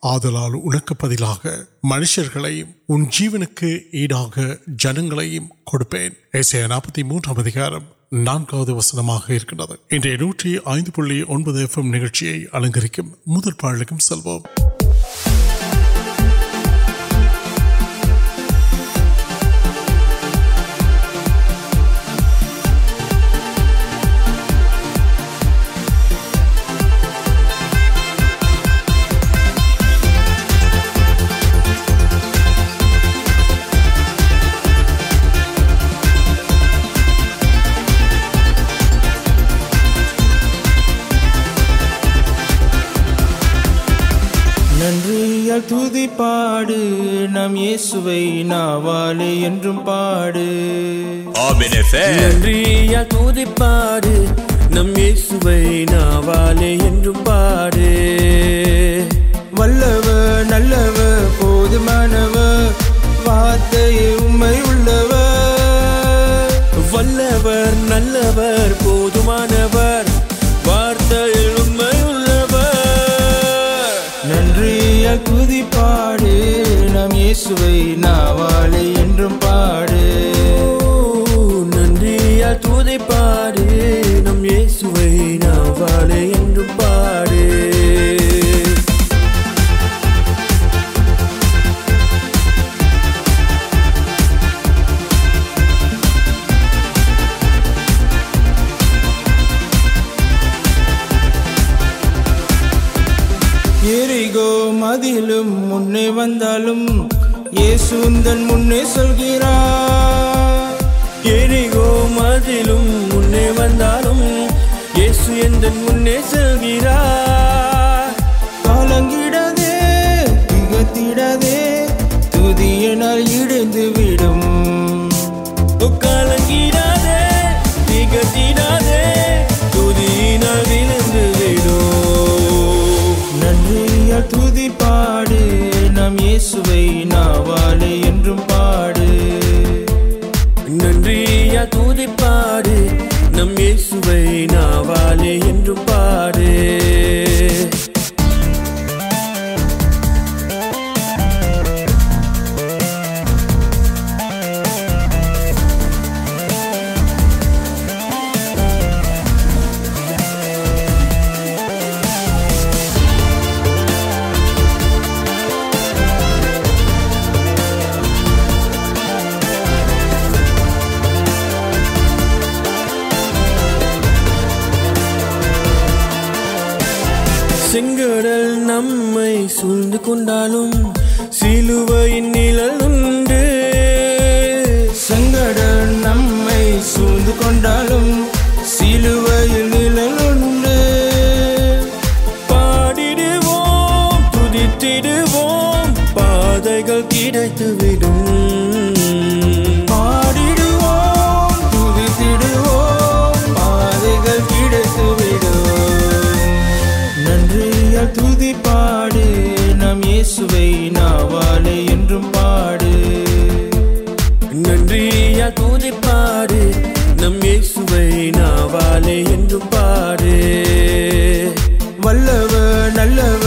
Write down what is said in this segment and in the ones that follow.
ஆதலால் உனக்கு பதிலாக மனுஷர்களையும் உன் ஜீவனுக்கு ஈடாக ஜனங்களையும் கொடுப்பேன் ஏசிய நாற்பத்தி மூன்றாம் அதிகாரம் நான்காவது வசனமாக இருக்கின்றது இன்றைய நூற்றி ஐந்து புள்ளி نمال پاڑنے پاڑ نمس نا والے پاڑ وات سو نا والے پار نندی ہوئی پاڑ نم سو نا والی نمال پارے ننیا نمسو نا واڑ ننیا تھی نمسو نا والے پاڑ و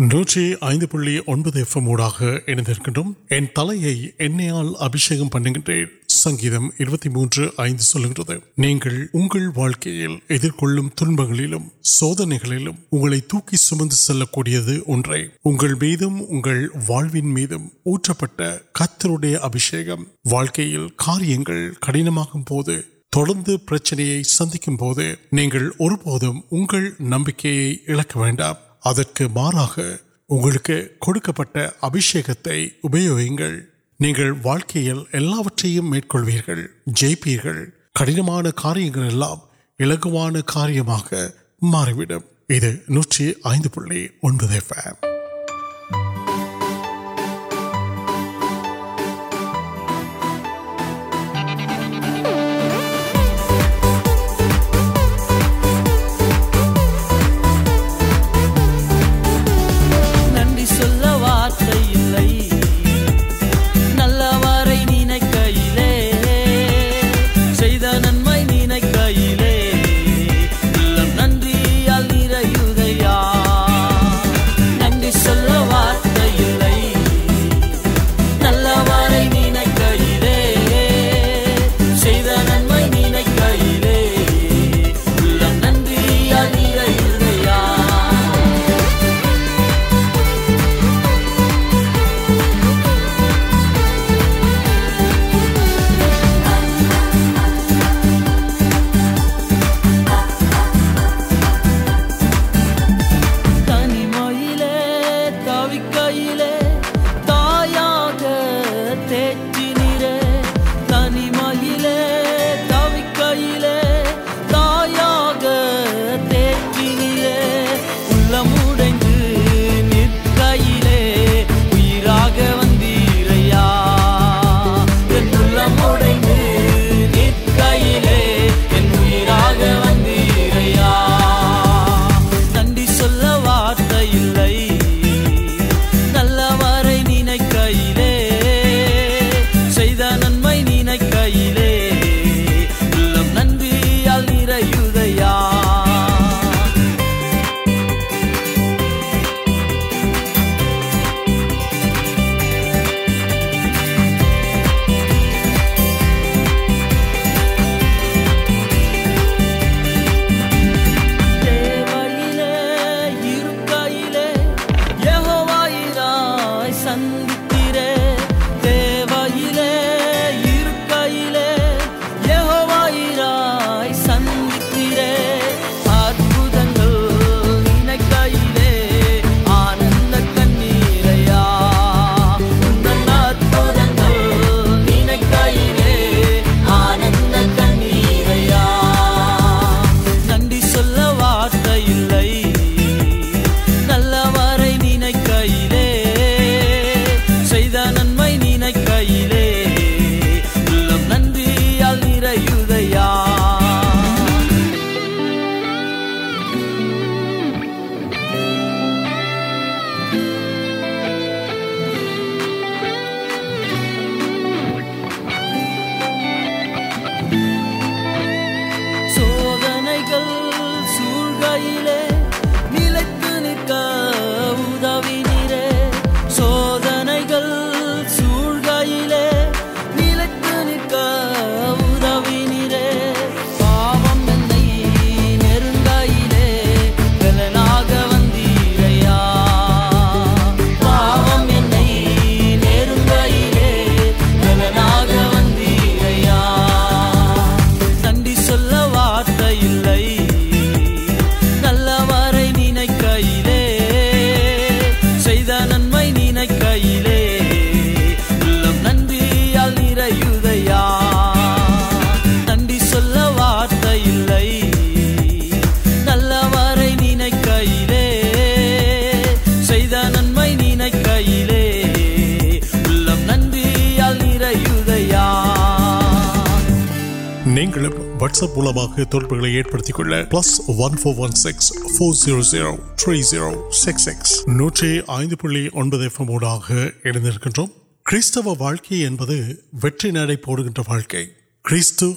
نوٹی ابشیک پڑھے سنگیت سونے تک سمند ابشیکار سندھک نمک جی کڑھان کاریہ کاریہ نوکر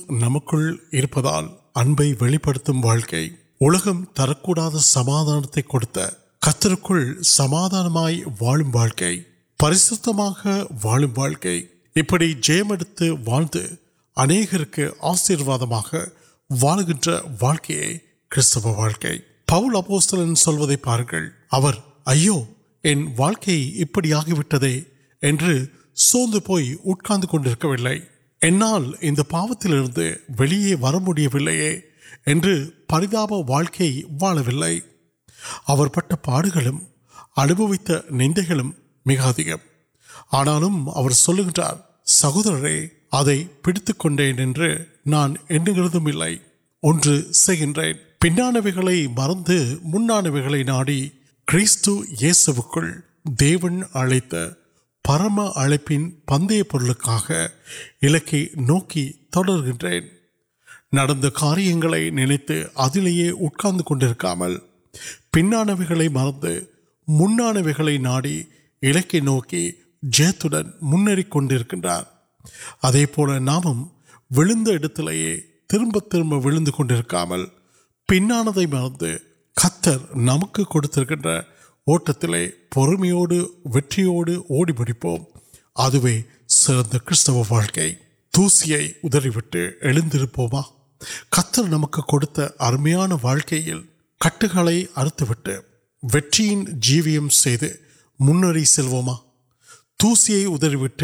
نمکل سماعت سماد پریشان انیکر آشیواد پول ابوسل پارل ایو ان واقعی آگے سوند پوئی اٹھان پاپت وار ملے پریتاپ واقعی واڑ پٹ پاڑی انوت نند مل آنا سہورے پڑت پنانوی مرد منانوی ناڑی دیون پرم اڑپ پندے نوکی کاریہ نکان پنانوی مرد منانوی ناڑی نوکی جیت منری کار نام وڑے ترب ترب ولکام پناند مرد کتر نمک اوٹتے پومیوڈ ووڑ پڑپو ادو سرد کتو واقعی تسی ادریپا کتر نمک ارمیاں واقعی کٹ گئی ارت جیویم منڈی سلوما تسی ادریپ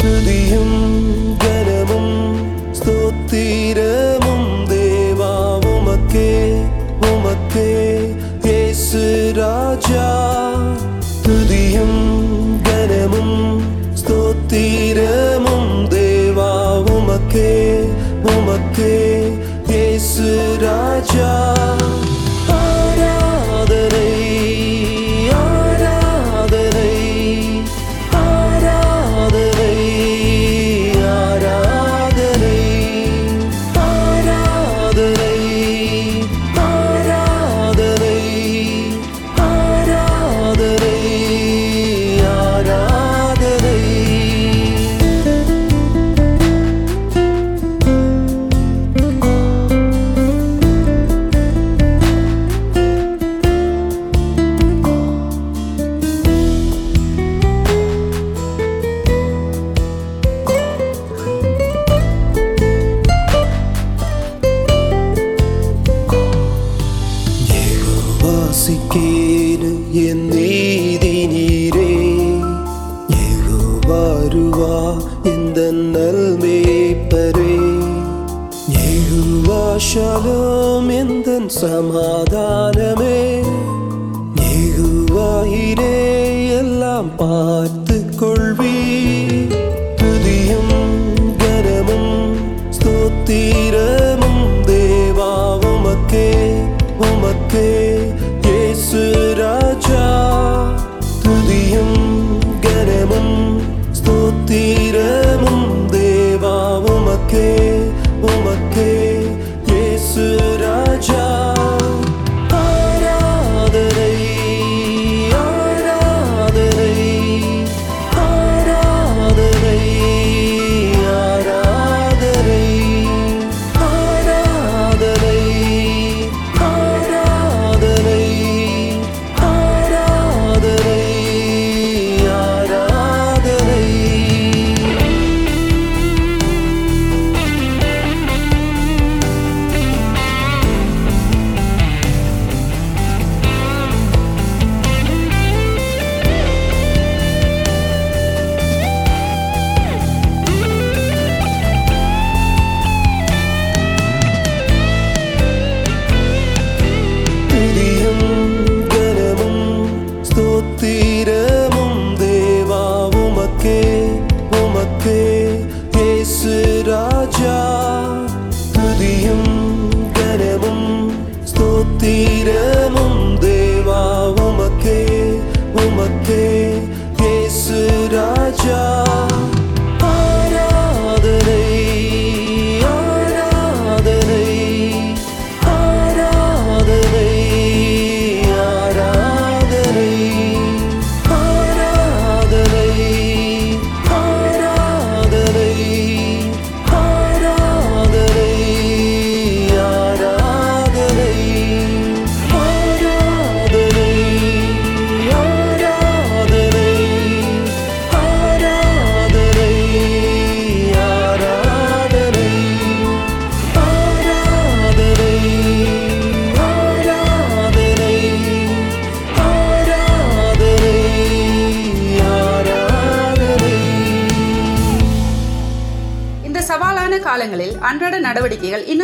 துதியும் கனமும் ஸ்தோத்திரமும் தேவா உமக்கே உமக்கே இயேசு ராஜா துதியும் கனமும் ஸ்தோத்திரமும் தேவா உமக்கே உமக்கே இயேசு ராஜா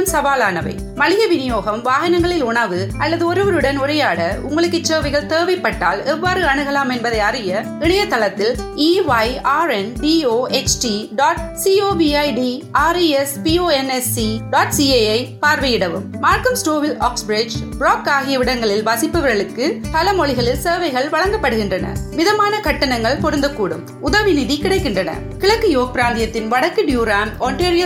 سوالان واپس وسیپ سروگل مٹھائی نیچے پرانٹری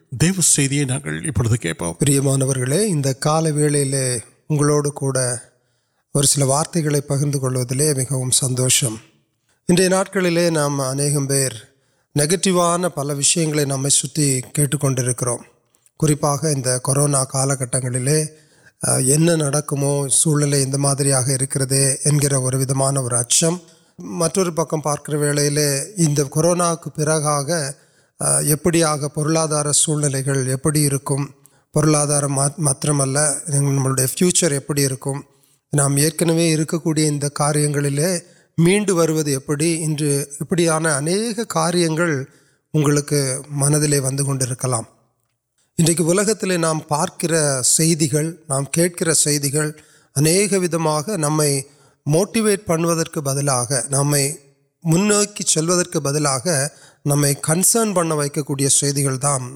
دیوسے ان کا سارت گئے پکرک مجھے سندوشم انگٹیوان پل نام کھیل کنڈرکر کورونا کا سیمری اور اچھم مطلب پکم پارک وی کورونا پہ سباد نمچر ابھی نام اکیار میڈی انارک منتلے ونکرکی نام پارک نام کل اناک نوٹیوٹ پنوک بدلے نام منوکی چلوک بدل نم کنسن بن و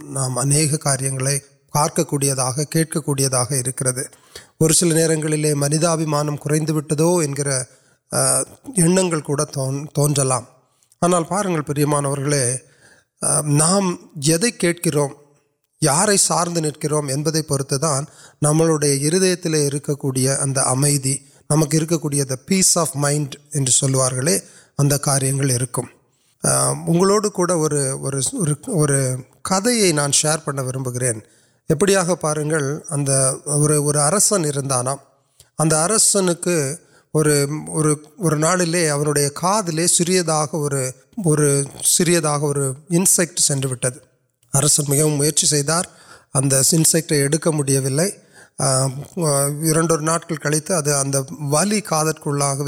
نار پارک كڑی در كر اور سر نندا بھی كور توہیں پر مانے نام یقر یار سارے نكرم كے نموڈے ہردیتی نمک كوئی پیس آف مائنڈ كی سلوار كلے ات کار اگڑک كور اور كد یا نان شر واقع پا رہا اب اور نالی كے سر سا انسكٹ سنت مجھے میچار اب انکلے انڈر ناٹ كل كیتے ادھر ولی كہ لگا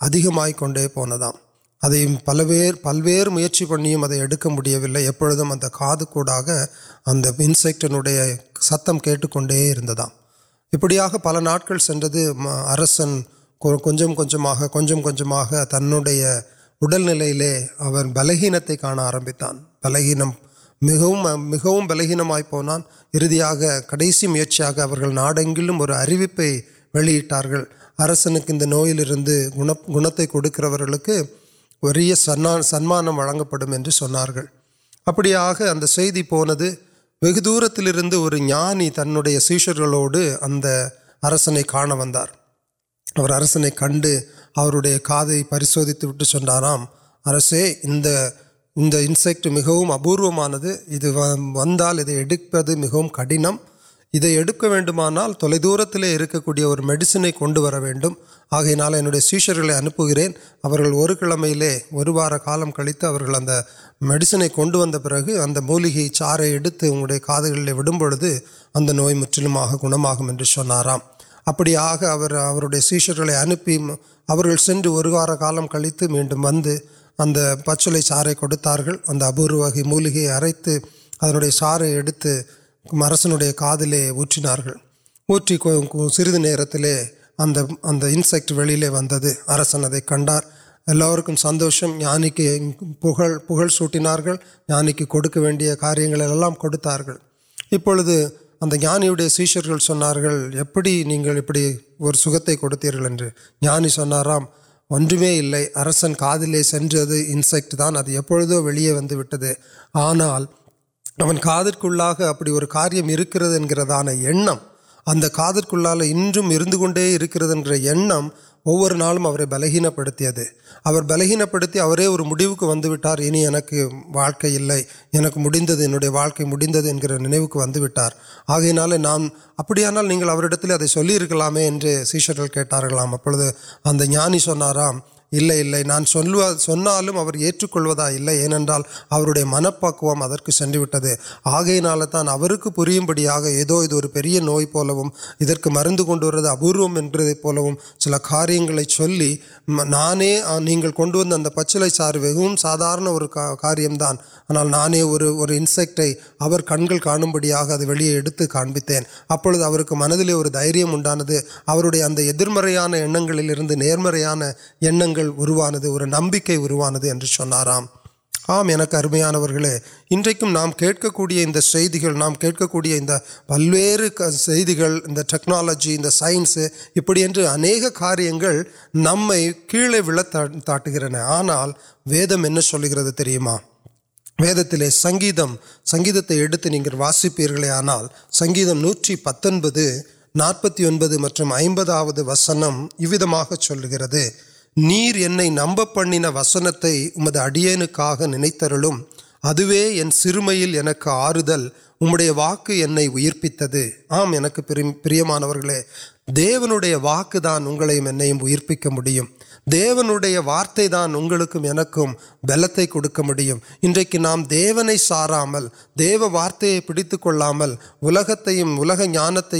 ادیم کو پلوچ ایپ انسکٹ ستم کٹان اب پل ناڑک سن کچھ کچھ کچھ کچھ تنوع اڑ نل بلہ کام بل گین مل گین کڑ سیچر ناڑھے اریپار نو لڑکی وری سن سنگ پڑھے سنارے اگر دورت یان تنڈیا سیش و پریشوت انسکٹ مجھے ابوروان و یہاں دورتکری اور میسم آگے نہ وار کا کلیت من وارتگل ووبھو نو لگے چاہیے سیش کا کلیت مند اگر پچھلے سارے کڑھار اب ابوروک مولی ارے اُنہیں سارے کا سنسٹ وی کٹار سندوشم یانک کی یانک کی کڑک وین کاریہ کڑپی اگر یا انسکٹ داند ویٹ آنا اپن کاارہیم کرد اندر وہ بلحی پڑتی بلحین پڑتی اور مجھے ونٹر ان کو واقعی مڑندے واقع مڑت نوٹار آگے نال نام ابلکام سیشنل کھیٹارا اِلے نانکا من پاک نو مرد کو ابوروپل چل کاریہ چلانے سارے سادار کاریہمان آنا نانسکئی کنگل کا ابو سے منتلے اور دیران سنگ سنگ واسی وقت نہیںر نم پہ اڑکا نل ادو ین سکل اندر واقع آمک دیوک دیوے وارتدان اگل بلتے کڑک مڑکی نام دیونے سارا دیو وارت پیتھام یانتر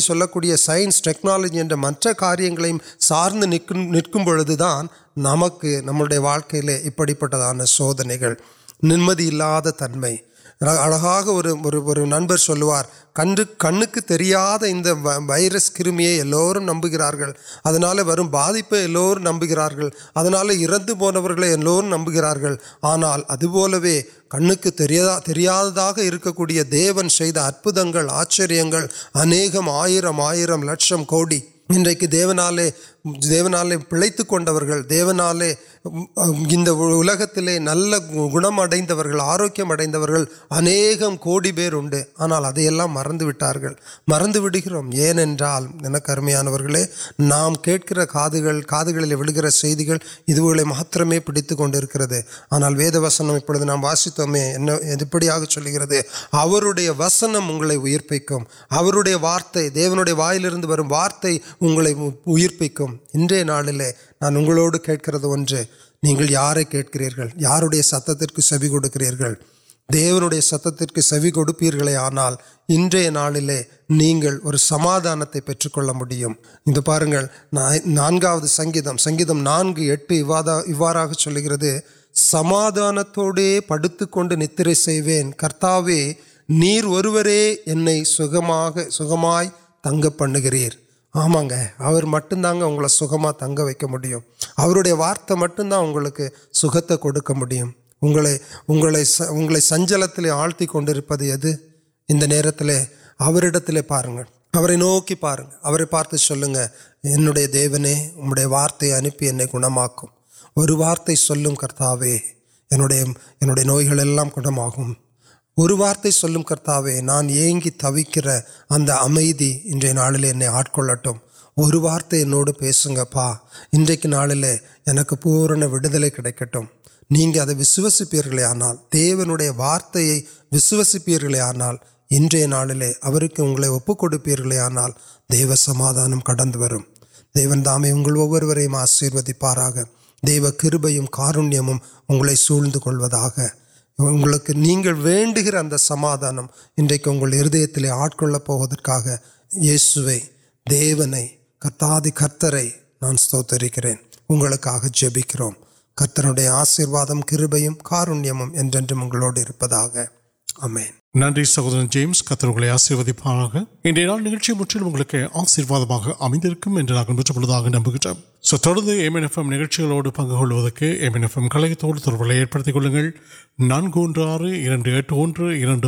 چل کو سائنس ٹیکنالجی ہے ماریہ سار سے نکل دان نمک نمک ابھی پانچ سو نمدیل تنہائی ارگا اور نوار کنکار ان وائیر کرمیا نمبر واجپ نمبر اردو نمبر آنا ادل کنیاد کرچر اہم آئی لوڈ ان دیونا پڑتی کنونا نل گڑد آروکیم اہم کوڑپر آنا ادا مرنٹ مرنگل نہ پیتکوڈرکے آنا وید وسنگ نام واسی وسن ایرپی وارت دیوی وائیل وارتک سنگ سنگ سماد پڑھتے نرتوائ تر آما مٹ سکے وارت مٹھ کے سکیں سنچل آرتی کونر پے ادھر پارن نوکی پار پارت چلیں انہیں انتہی انتہ سلتا انہیں گھنگ ஒரு வார்த்தை சொல்லும் கர்த்தாவே நான் ஏங்கி தவிக்கிற அந்த அமைதி இன்றைய நாளில் என்னை ஆட்கொள்ளட்டும் ஒரு வார்த்தை என்னோடு பேசுங்கப்பா இன்றைக்கு நாளில் எனக்கு பூரண விடுதலை கிடைக்கட்டும் நீங்கள் அதை விசுவசிப்பீர்களே ஆனால் தேவனுடைய வார்த்தையை விசுவசிப்பீர்களே ஆனால் இன்றைய நாளிலே அவருக்கு உங்களை ஒப்பு கொடுப்பீர்களே ஆனால் தெய்வ சமாதானம் கடந்து வரும் نہیں سمدان ہر آٹک پوتنے کتا دی کرتر نان سوترکر اگلک جبکہ کرتر آشیروادم کم کارویہم ںمپ امین நன்றி சகோதரன் ஜேம்ஸ் கத்தர்களை ஆசீர்வதிப்பாராக இன்றைய நாள் நிகழ்ச்சி முற்றிலும் உங்களுக்கு ஆசீர்வாதமாக அமைந்திருக்கும் என்று நாங்கள் முற்றுமுழுதாக நம்புகிறோம் ஸோ தொடர்ந்து எம்என்எஃப்எம் நிகழ்ச்சிகளோடு பங்கு கொள்வதற்கு எம்என்எஃப்எம் கழகத்தோடு தொடர்புகளை ஏற்படுத்திக் கொள்ளுங்கள் நான்கு ஒன்று ஆறு இரண்டு எட்டு ஒன்று இரண்டு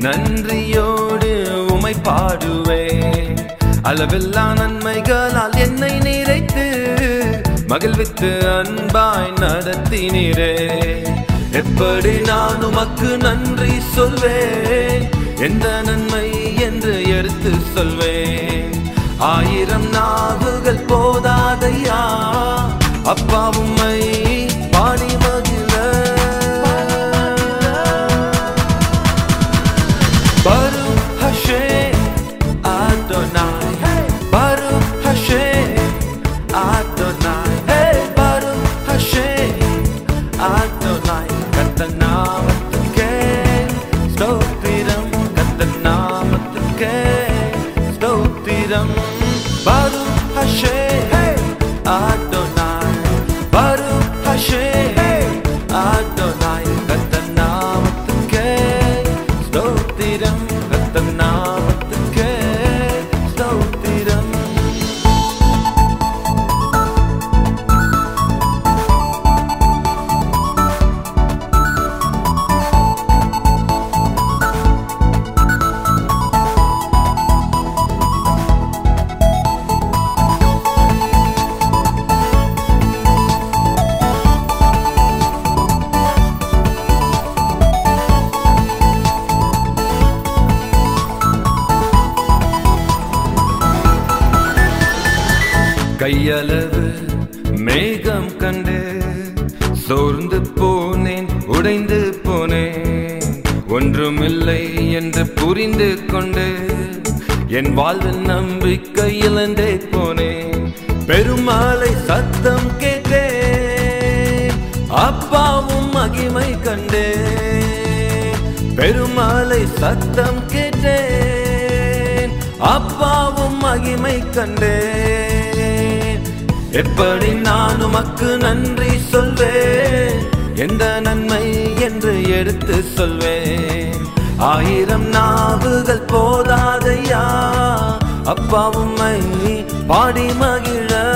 نن پانے مہل نان کو نن سن میں آئیر نگل ستم اب مہم کنٹ ابڑ نکل نیل ننم آئی ابھی مہر